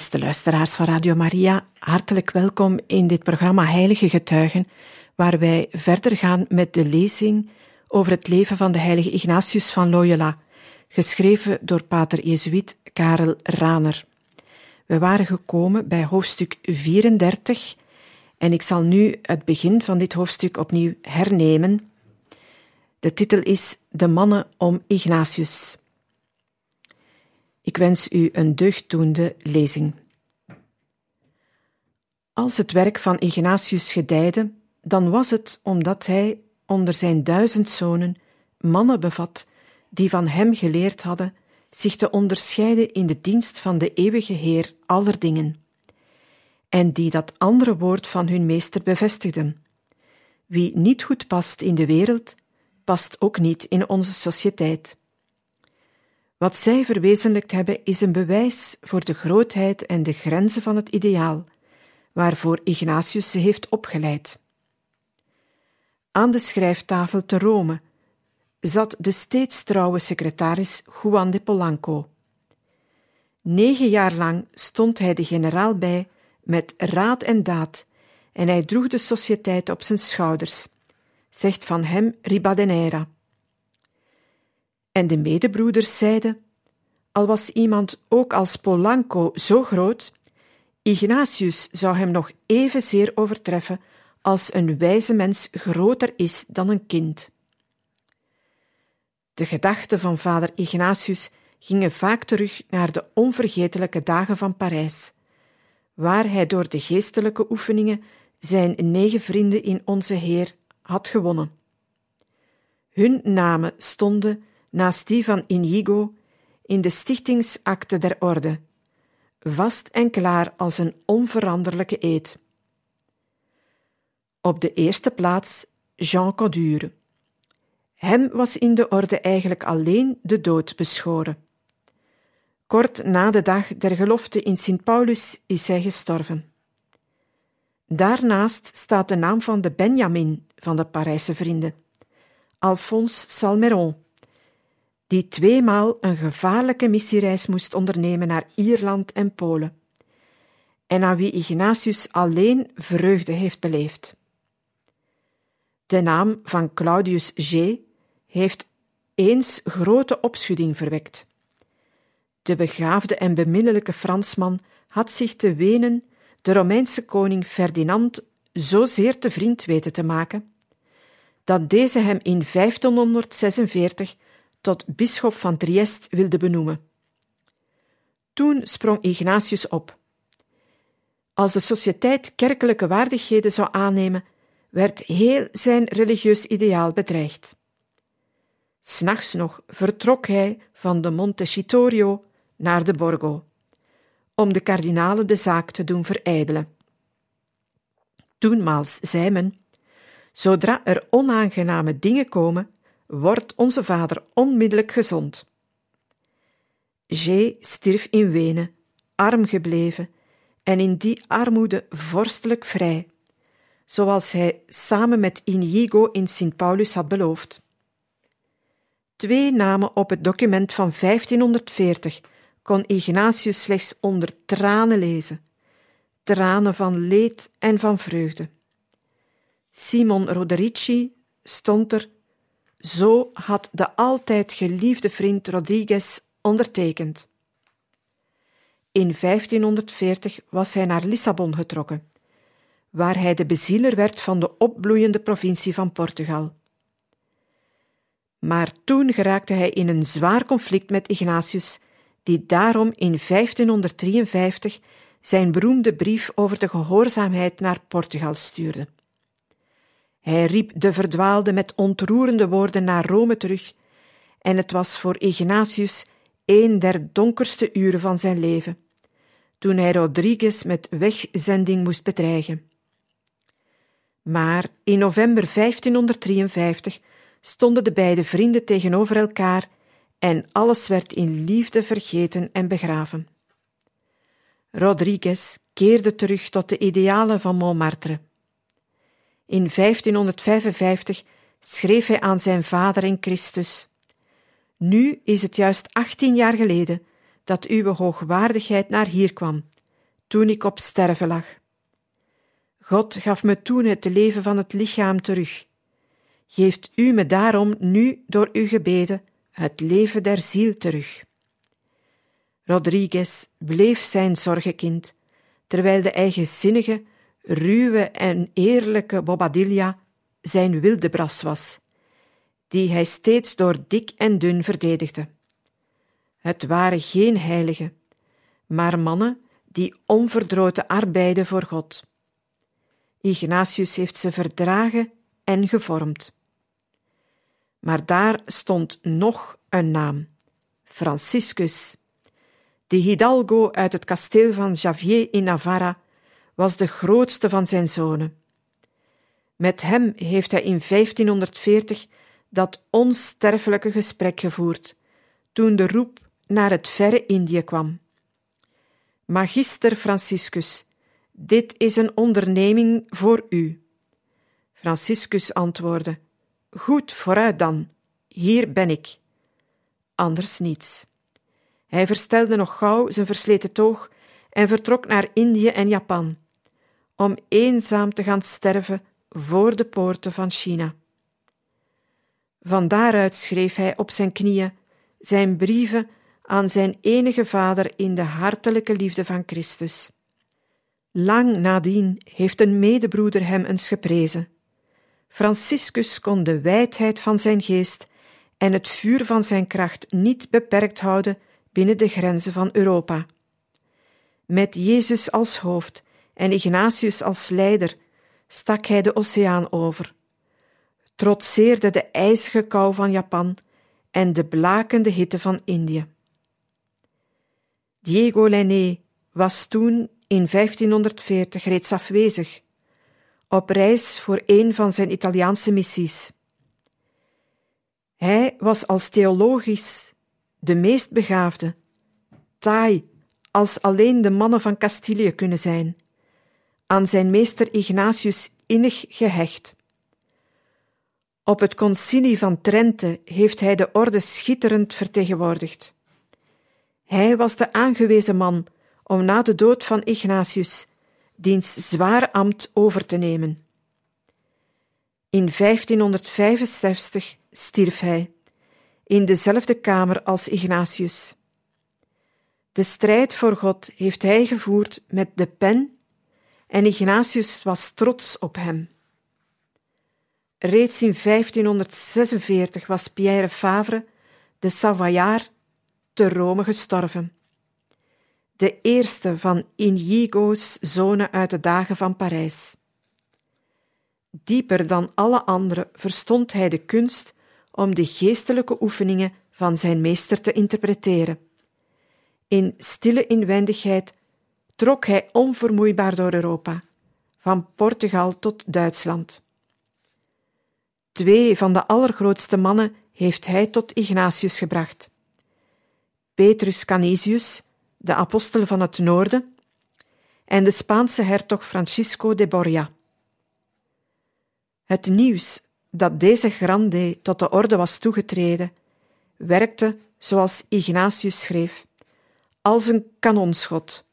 Beste luisteraars van Radio Maria, hartelijk welkom in dit programma Heilige Getuigen, waar wij verder gaan met de lezing over het leven van de heilige Ignatius van Loyola, geschreven door pater Jezuïet Karel Raner. We waren gekomen bij hoofdstuk 34 en ik zal nu het begin van dit hoofdstuk opnieuw hernemen. De titel is De mannen om Ignatius. Ik wens u een deugddoende lezing. Als het werk van Ignatius gedijde, dan was het omdat hij onder zijn duizend zonen mannen bevat die van hem geleerd hadden zich te onderscheiden in de dienst van de eeuwige Heer aller dingen, en die dat andere woord van hun meester bevestigden. Wie niet goed past in de wereld, past ook niet in onze sociëteit. Wat zij verwezenlijkt hebben is een bewijs voor de grootheid en de grenzen van het ideaal, waarvoor Ignatius ze heeft opgeleid. Aan de schrijftafel te Rome zat de steeds trouwe secretaris Juan de Polanco. Negen jaar lang stond hij de generaal bij met raad en daad, en hij droeg de sociëteit op zijn schouders, zegt van hem Ribadenera. En de medebroeders zeiden: Al was iemand ook als Polanco zo groot, Ignatius zou hem nog evenzeer overtreffen als een wijze mens groter is dan een kind. De gedachten van vader Ignatius gingen vaak terug naar de onvergetelijke dagen van Parijs, waar hij door de geestelijke oefeningen zijn negen vrienden in onze Heer had gewonnen. Hun namen stonden naast die van Inigo in de stichtingsakte der orde, vast en klaar als een onveranderlijke eed. Op de eerste plaats Jean Codure. Hem was in de orde eigenlijk alleen de dood beschoren. Kort na de dag der gelofte in Sint Paulus is hij gestorven. Daarnaast staat de naam van de Benjamin van de Parijse vrienden, Alphonse Salmeron, die tweemaal een gevaarlijke missiereis moest ondernemen naar Ierland en Polen, en aan wie Ignatius alleen vreugde heeft beleefd. De naam van Claudius G. heeft eens grote opschudding verwekt. De begaafde en beminnelijke Fransman had zich te Wenen de Romeinse koning Ferdinand zozeer te vriend weten te maken, dat deze hem in 1546 tot bisschop van Triest wilde benoemen. Toen sprong Ignatius op. Als de sociëteit kerkelijke waardigheden zou aannemen, werd heel zijn religieus ideaal bedreigd. S'nachts nog vertrok hij van de Montecitorio naar de Borgo, om de kardinalen de zaak te doen verijdelen. Toenmaals zei men: zodra er onaangename dingen komen, wordt onze vader onmiddellijk gezond. G. stierf in Wenen, arm gebleven en in die armoede vorstelijk vrij, zoals hij samen met Inigo in Sint Paulus had beloofd. Twee namen op het document van 1540 kon Ignatius slechts onder tranen lezen, tranen van leed en van vreugde. Simon Roderici stond er zo had de altijd geliefde vriend Rodriguez ondertekend. In 1540 was hij naar Lissabon getrokken, waar hij de bezieler werd van de opbloeiende provincie van Portugal. Maar toen geraakte hij in een zwaar conflict met Ignatius, die daarom in 1553 zijn beroemde brief over de gehoorzaamheid naar Portugal stuurde. Hij riep de verdwaalde met ontroerende woorden naar Rome terug en het was voor Ignatius een der donkerste uren van zijn leven, toen hij Rodriguez met wegzending moest bedreigen. Maar in november 1553 stonden de beide vrienden tegenover elkaar en alles werd in liefde vergeten en begraven. Rodriguez keerde terug tot de idealen van Montmartre. In 1555 schreef hij aan zijn vader in Christus: Nu is het juist achttien jaar geleden dat uw hoogwaardigheid naar hier kwam, toen ik op sterven lag. God gaf me toen het leven van het lichaam terug. Geeft u me daarom nu door uw gebeden het leven der ziel terug. Rodriguez bleef zijn zorgekind, terwijl de eigenzinnige, ruwe en eerlijke Bobadilla zijn wilde bras was, die hij steeds door dik en dun verdedigde. Het waren geen heiligen, maar mannen die onverdroten arbeiden voor God. Ignatius heeft ze verdragen en gevormd. Maar daar stond nog een naam: Franciscus. De hidalgo uit het kasteel van Javier in Navarra was de grootste van zijn zonen. Met hem heeft hij in 1540 dat onsterfelijke gesprek gevoerd, toen de roep naar het verre Indië kwam. Magister Franciscus, dit is een onderneming voor u. Franciscus antwoordde: Goed, vooruit dan, hier ben ik. Anders niets. Hij verstelde nog gauw zijn versleten toog en vertrok naar Indië en Japan, om eenzaam te gaan sterven voor de poorten van China. Van daaruit schreef hij op zijn knieën zijn brieven aan zijn enige vader in de hartelijke liefde van Christus. Lang nadien heeft een medebroeder hem eens geprezen. Franciscus kon de wijdheid van zijn geest en het vuur van zijn kracht niet beperkt houden binnen de grenzen van Europa. Met Jezus als hoofd en Ignatius als leider stak hij de oceaan over, trotseerde de ijzige kou van Japan en de blakende hitte van Indië. Diego Lenné was toen in 1540 reeds afwezig, op reis voor een van zijn Italiaanse missies. Hij was als theologisch de meest begaafde, taai als alleen de mannen van Castilië kunnen zijn, aan zijn meester Ignatius innig gehecht. Op het concilie van Trente heeft hij de orde schitterend vertegenwoordigd. Hij was de aangewezen man om na de dood van Ignatius diens zwaar ambt over te nemen. In 1565 stierf hij, in dezelfde kamer als Ignatius. De strijd voor God heeft hij gevoerd met de pen en Ignatius was trots op hem. Reeds in 1546 was Pierre Favre, de Savoyard, te Rome gestorven. De eerste van Inigo's zonen uit de dagen van Parijs. Dieper dan alle anderen verstond hij de kunst om de geestelijke oefeningen van zijn meester te interpreteren. In stille inwendigheid trok hij onvermoeibaar door Europa, van Portugal tot Duitsland. Twee van de allergrootste mannen heeft hij tot Ignatius gebracht. Petrus Canisius, de apostel van het noorden, en de Spaanse hertog Francisco de Borja. Het nieuws dat deze grande tot de orde was toegetreden, werkte, zoals Ignatius schreef, als een kanonschot.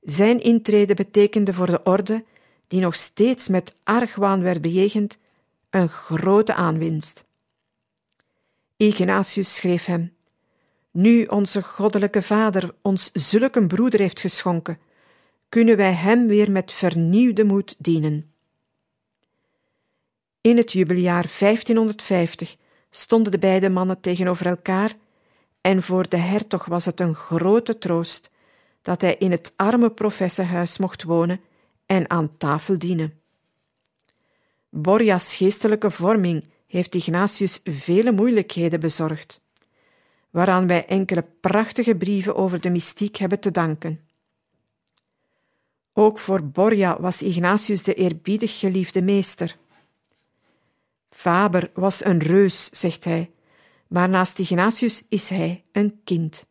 Zijn intrede betekende voor de orde, die nog steeds met argwaan werd bejegend, een grote aanwinst. Ignatius schreef hem: Nu onze goddelijke Vader ons zulke broeder heeft geschonken, kunnen wij hem weer met vernieuwde moed dienen. In het jubeljaar 1550 stonden de beide mannen tegenover elkaar, en voor de hertog was het een grote troost dat hij in het arme professenhuis mocht wonen en aan tafel dienen. Borja's geestelijke vorming heeft Ignatius vele moeilijkheden bezorgd, waaraan wij enkele prachtige brieven over de mystiek hebben te danken. Ook voor Borja was Ignatius de eerbiedig geliefde meester. Faber was een reus, zegt hij, maar naast Ignatius is hij een kind.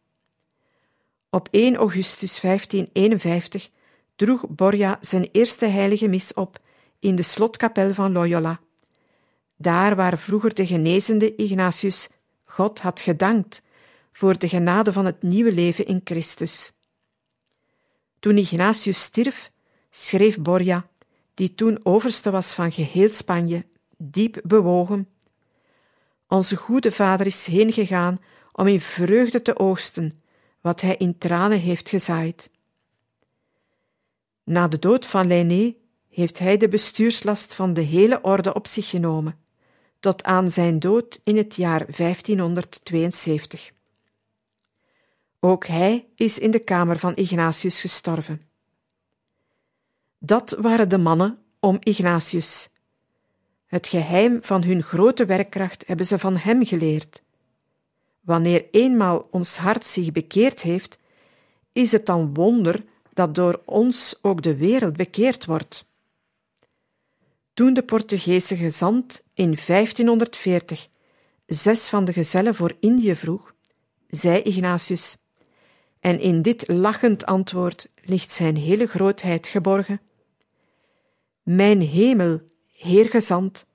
Op 1 augustus 1551 droeg Borja zijn eerste heilige mis op in de slotkapel van Loyola, daar waar vroeger de genezende Ignatius God had gedankt voor de genade van het nieuwe leven in Christus. Toen Ignatius stierf, schreef Borja, die toen overste was van geheel Spanje, diep bewogen: Onze goede vader is heengegaan om in vreugde te oogsten wat hij in tranen heeft gezaaid. Na de dood van Lainé heeft hij de bestuurslast van de hele orde op zich genomen, tot aan zijn dood in het jaar 1572. Ook hij is in de kamer van Ignatius gestorven. Dat waren de mannen om Ignatius. Het geheim van hun grote werkkracht hebben ze van hem geleerd. Wanneer eenmaal ons hart zich bekeerd heeft, is het dan wonder dat door ons ook de wereld bekeerd wordt. Toen de Portugese gezant in 1540 zes van de gezellen voor Indië vroeg, zei Ignatius, en in dit lachend antwoord ligt zijn hele grootheid geborgen. Mijn hemel, heer gezant,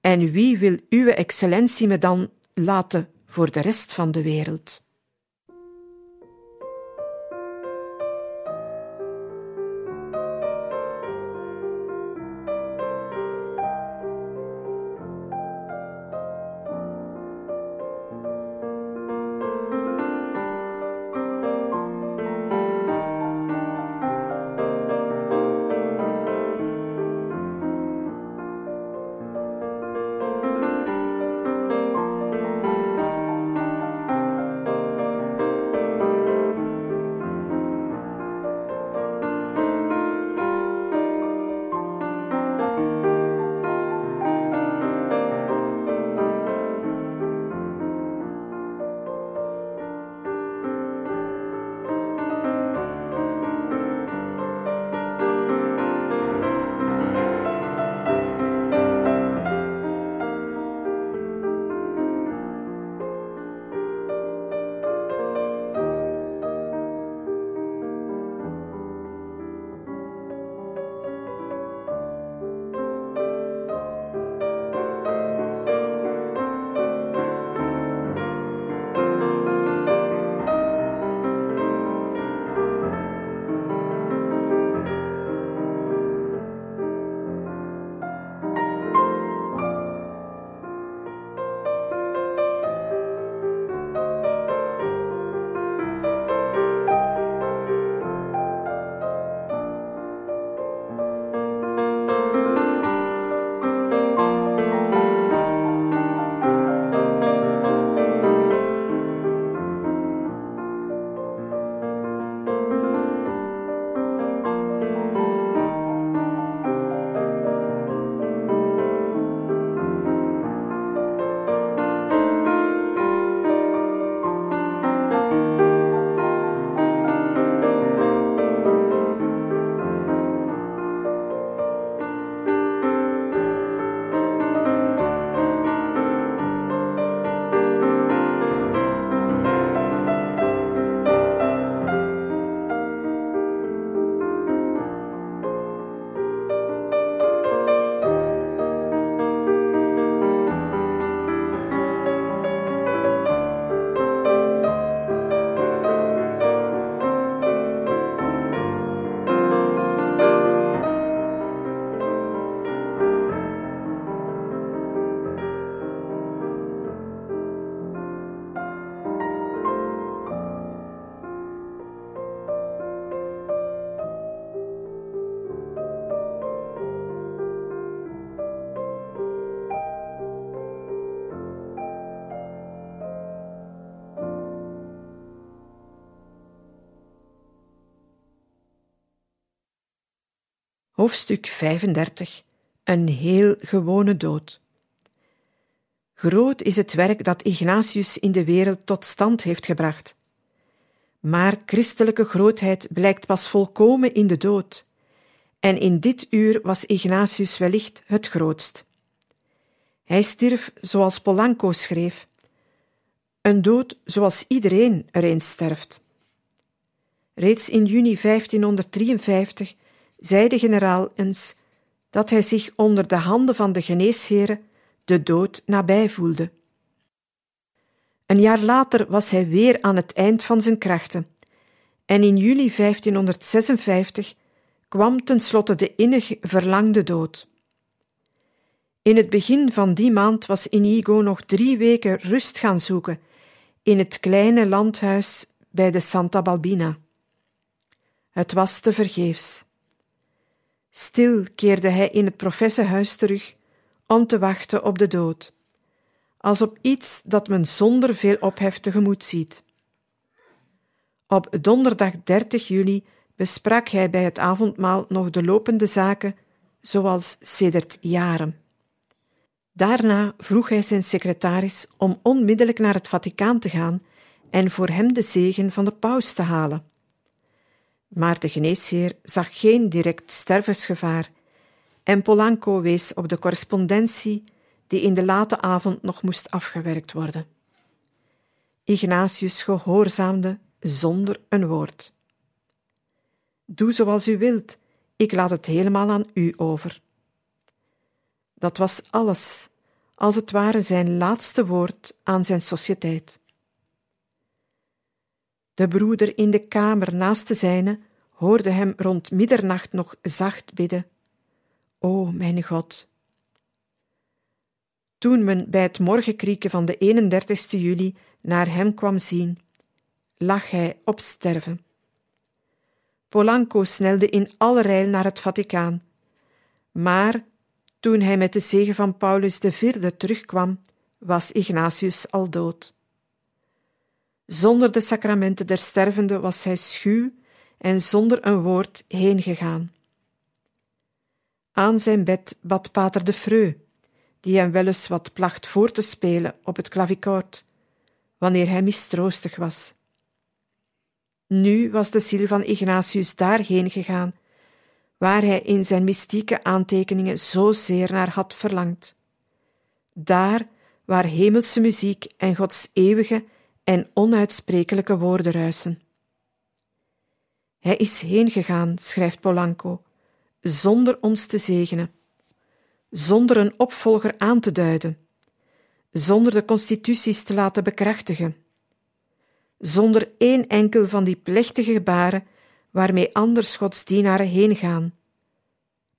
en wie wil uwe excellentie me dan laten voor de rest van de wereld? Hoofdstuk 35 Een heel gewone dood. Groot is het werk dat Ignatius in de wereld tot stand heeft gebracht. Maar christelijke grootheid blijkt pas volkomen in de dood. En in dit uur was Ignatius wellicht het grootst. Hij stierf zoals Polanco schreef, een dood zoals iedereen er eens sterft. Reeds in juni 1553 zei de generaal eens dat hij zich onder de handen van de geneesheren de dood nabij voelde. Een jaar later was hij weer aan het eind van zijn krachten, en in juli 1556 kwam tenslotte de innig verlangde dood. In het begin van die maand was Inigo nog drie weken rust gaan zoeken in het kleine landhuis bij de Santa Balbina. Het was te vergeefs. Stil keerde hij in het professenhuis terug om te wachten op de dood, als op iets dat men zonder veel ophef tegemoet ziet. Op donderdag 30 juli besprak hij bij het avondmaal nog de lopende zaken, zoals sedert jaren. Daarna vroeg hij zijn secretaris om onmiddellijk naar het Vaticaan te gaan en voor hem de zegen van de paus te halen. Maar de geneesheer zag geen direct stervensgevaar en Polanco wees op de correspondentie die in de late avond nog moest afgewerkt worden. Ignatius gehoorzaamde zonder een woord. Doe zoals u wilt, ik laat het helemaal aan u over. Dat was alles, als het ware zijn laatste woord aan zijn sociëteit. De broeder in de kamer naast de zijne hoorde hem rond middernacht nog zacht bidden: O mijn God! Toen men bij het morgenkrieken van de 31 juli naar hem kwam zien, lag hij op sterven. Polanco snelde in allerijl naar het Vaticaan, maar toen hij met de zegen van Paulus IV terugkwam, was Ignatius al dood. Zonder de sacramenten der stervende was hij schuw en zonder een woord heengegaan. Aan zijn bed bad pater de Freu, die hem wel eens wat placht voor te spelen op het klavicoord, wanneer hij mistroostig was. Nu was de ziel van Ignatius daarheen gegaan, waar hij in zijn mystieke aantekeningen zozeer naar had verlangd. Daar waar hemelse muziek en Gods eeuwige en onuitsprekelijke woorden ruisen. Hij is heengegaan, schrijft Polanco, zonder ons te zegenen, zonder een opvolger aan te duiden, zonder de constituties te laten bekrachtigen, zonder één enkel van die plechtige gebaren waarmee anders Gods dienaren heen gaan.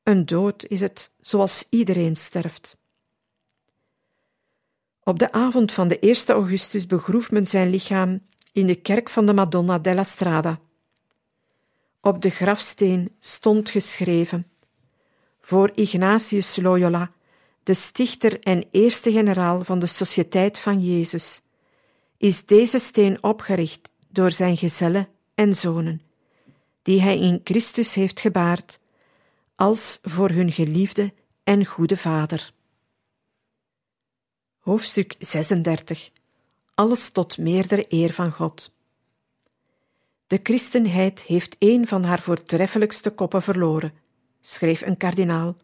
Een dood is het zoals iedereen sterft. Op de avond van de 1 augustus begroef men zijn lichaam in de kerk van de Madonna della Strada. Op de grafsteen stond geschreven: Voor Ignatius Loyola, de stichter en eerste generaal van de Sociëteit van Jezus, is deze steen opgericht door zijn gezellen en zonen, die hij in Christus heeft gebaard, als voor hun geliefde en goede Vader. Hoofdstuk 36 Alles tot meerdere eer van God. De christenheid heeft een van haar voortreffelijkste koppen verloren, schreef een kardinaal.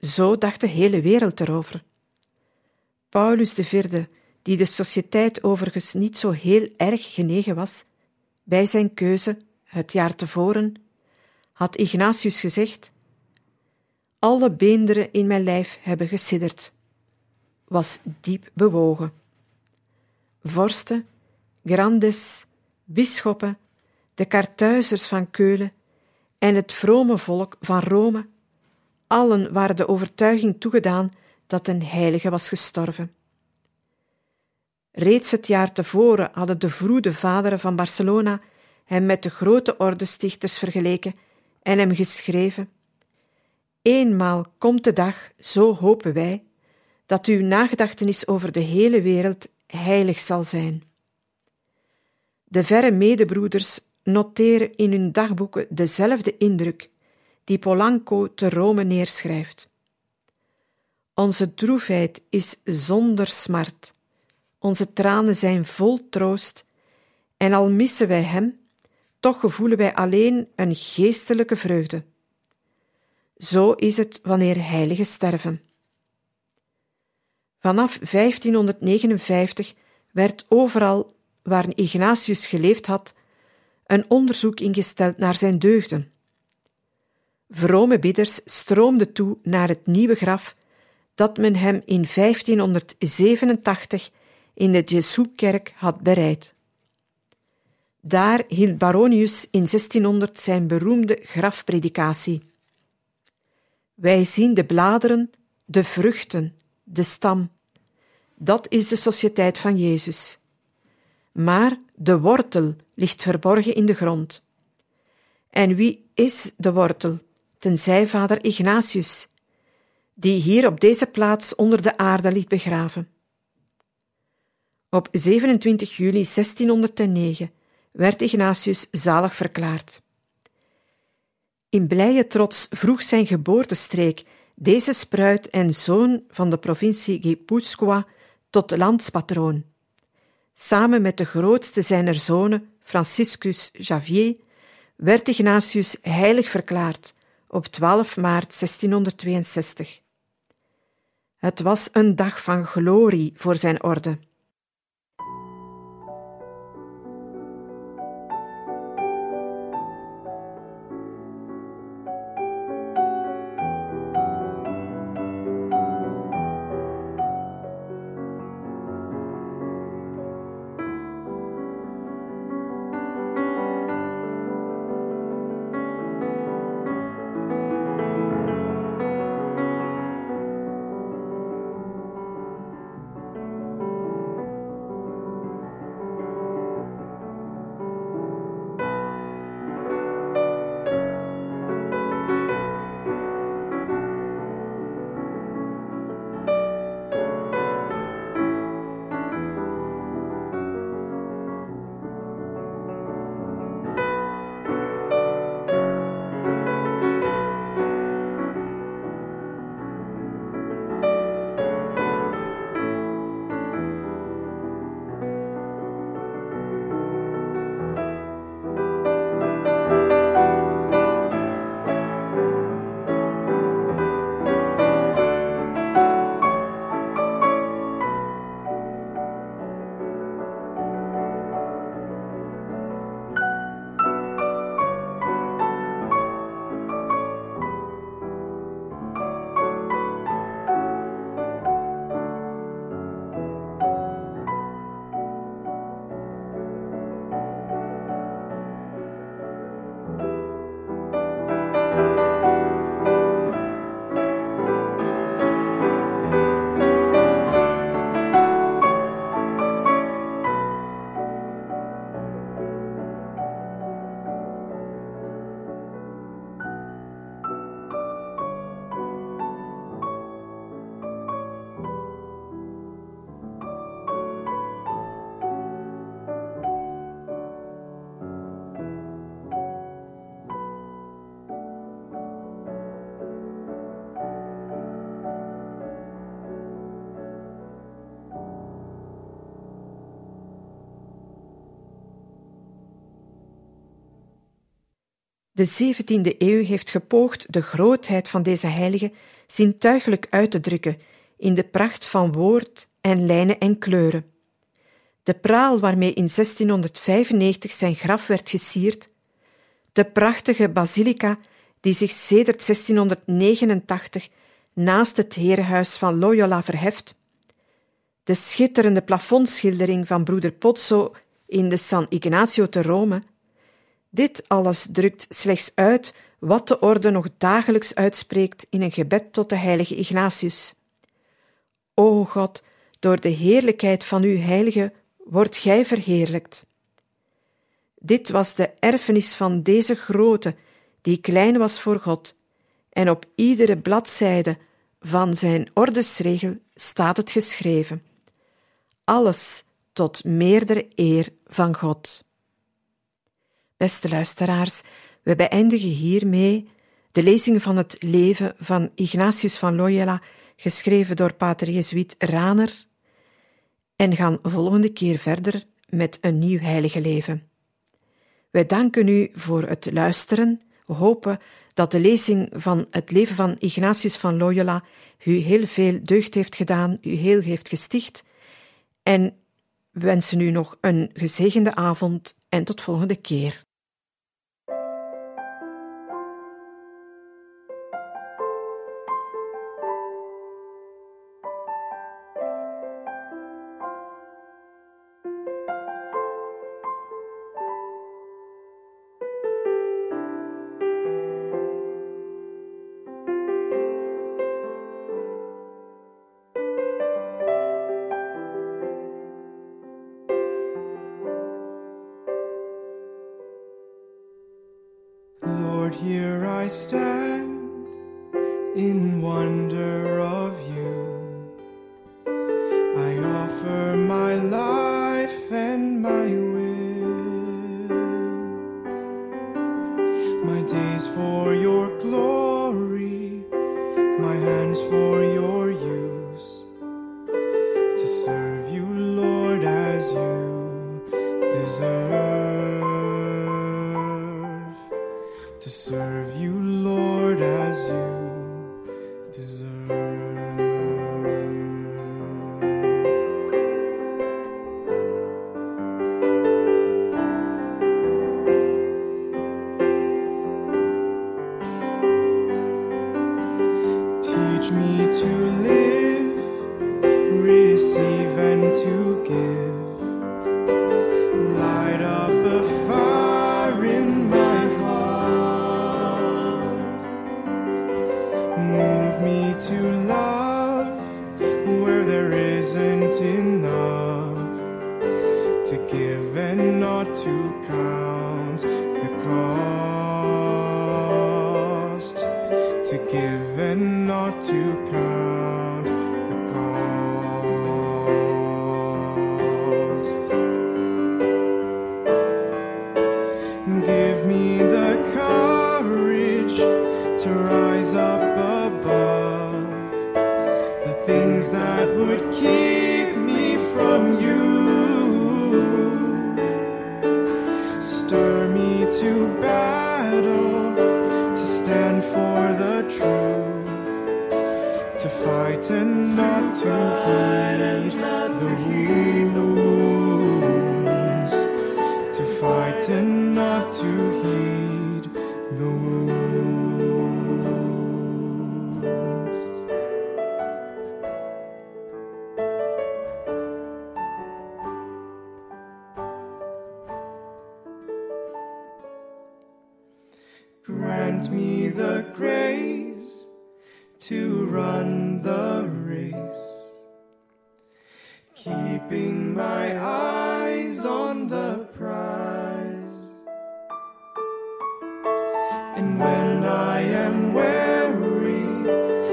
Zo dacht de hele wereld erover. Paulus IV, die de sociëteit overigens niet zo heel erg genegen was, bij zijn keuze, het jaar tevoren, had Ignatius gezegd: Alle beenderen in mijn lijf hebben gesidderd, was diep bewogen. Vorsten, grandes, bisschoppen, de kartuizers van Keulen en het vrome volk van Rome, allen waren de overtuiging toegedaan dat een heilige was gestorven. Reeds het jaar tevoren hadden de vroede vaderen van Barcelona hem met de grote ordestichters vergeleken en hem geschreven: Eenmaal komt de dag, zo hopen wij, dat uw nagedachtenis over de hele wereld heilig zal zijn. De verre medebroeders noteren in hun dagboeken dezelfde indruk die Polanco te Rome neerschrijft. Onze droefheid is zonder smart. Onze tranen zijn vol troost. En al missen wij Hem, toch gevoelen wij alleen een geestelijke vreugde. Zo is het wanneer heiligen sterven. Vanaf 1559 werd overal waar Ignatius geleefd had, een onderzoek ingesteld naar zijn deugden. Vrome bidders stroomden toe naar het nieuwe graf dat men hem in 1587 in de Jesukerk had bereid. Daar hield Baronius in 1600 zijn beroemde grafpredikatie. Wij zien de bladeren, de vruchten, de stam. Dat is de sociëteit van Jezus. Maar de wortel ligt verborgen in de grond. En wie is de wortel, tenzij vader Ignatius, die hier op deze plaats onder de aarde ligt begraven? Op 27 juli 1609 werd Ignatius zalig verklaard. In blije trots vroeg zijn geboortestreek deze spruit en zoon van de provincie Gipuzkoa tot landspatroon. Samen met de grootste zijner zonen, Franciscus Javier, werd Ignatius heilig verklaard op 12 maart 1662. Het was een dag van glorie voor zijn orde. De 17e eeuw heeft gepoogd de grootheid van deze heilige zintuigelijk uit te drukken in de pracht van woord en lijnen en kleuren. De praal waarmee in 1695 zijn graf werd gesierd, de prachtige basilica die zich sedert 1689 naast het herenhuis van Loyola verheft, de schitterende plafondschildering van broeder Pozzo in de San Ignazio te Rome, dit alles drukt slechts uit wat de orde nog dagelijks uitspreekt in een gebed tot de heilige Ignatius. O God, door de heerlijkheid van uw heilige wordt gij verheerlijkt. Dit was de erfenis van deze grote, die klein was voor God, en op iedere bladzijde van zijn ordesregel staat het geschreven. Alles tot meerdere eer van God. Beste luisteraars, we beëindigen hiermee de lezing van het leven van Ignatius van Loyola, geschreven door Pater Jezuïet Raner, en gaan volgende keer verder met een nieuw heilige leven. Wij danken u voor het luisteren. We hopen dat de lezing van het leven van Ignatius van Loyola u heel veel deugd heeft gedaan, u heel heeft gesticht. En wensen u nog een gezegende avond en tot volgende keer. Stand to come. Grant me the grace to run the race keeping my eyes on the prize. And when I am weary,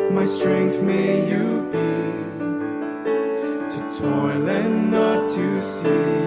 my strength may you be to toil and not to forever.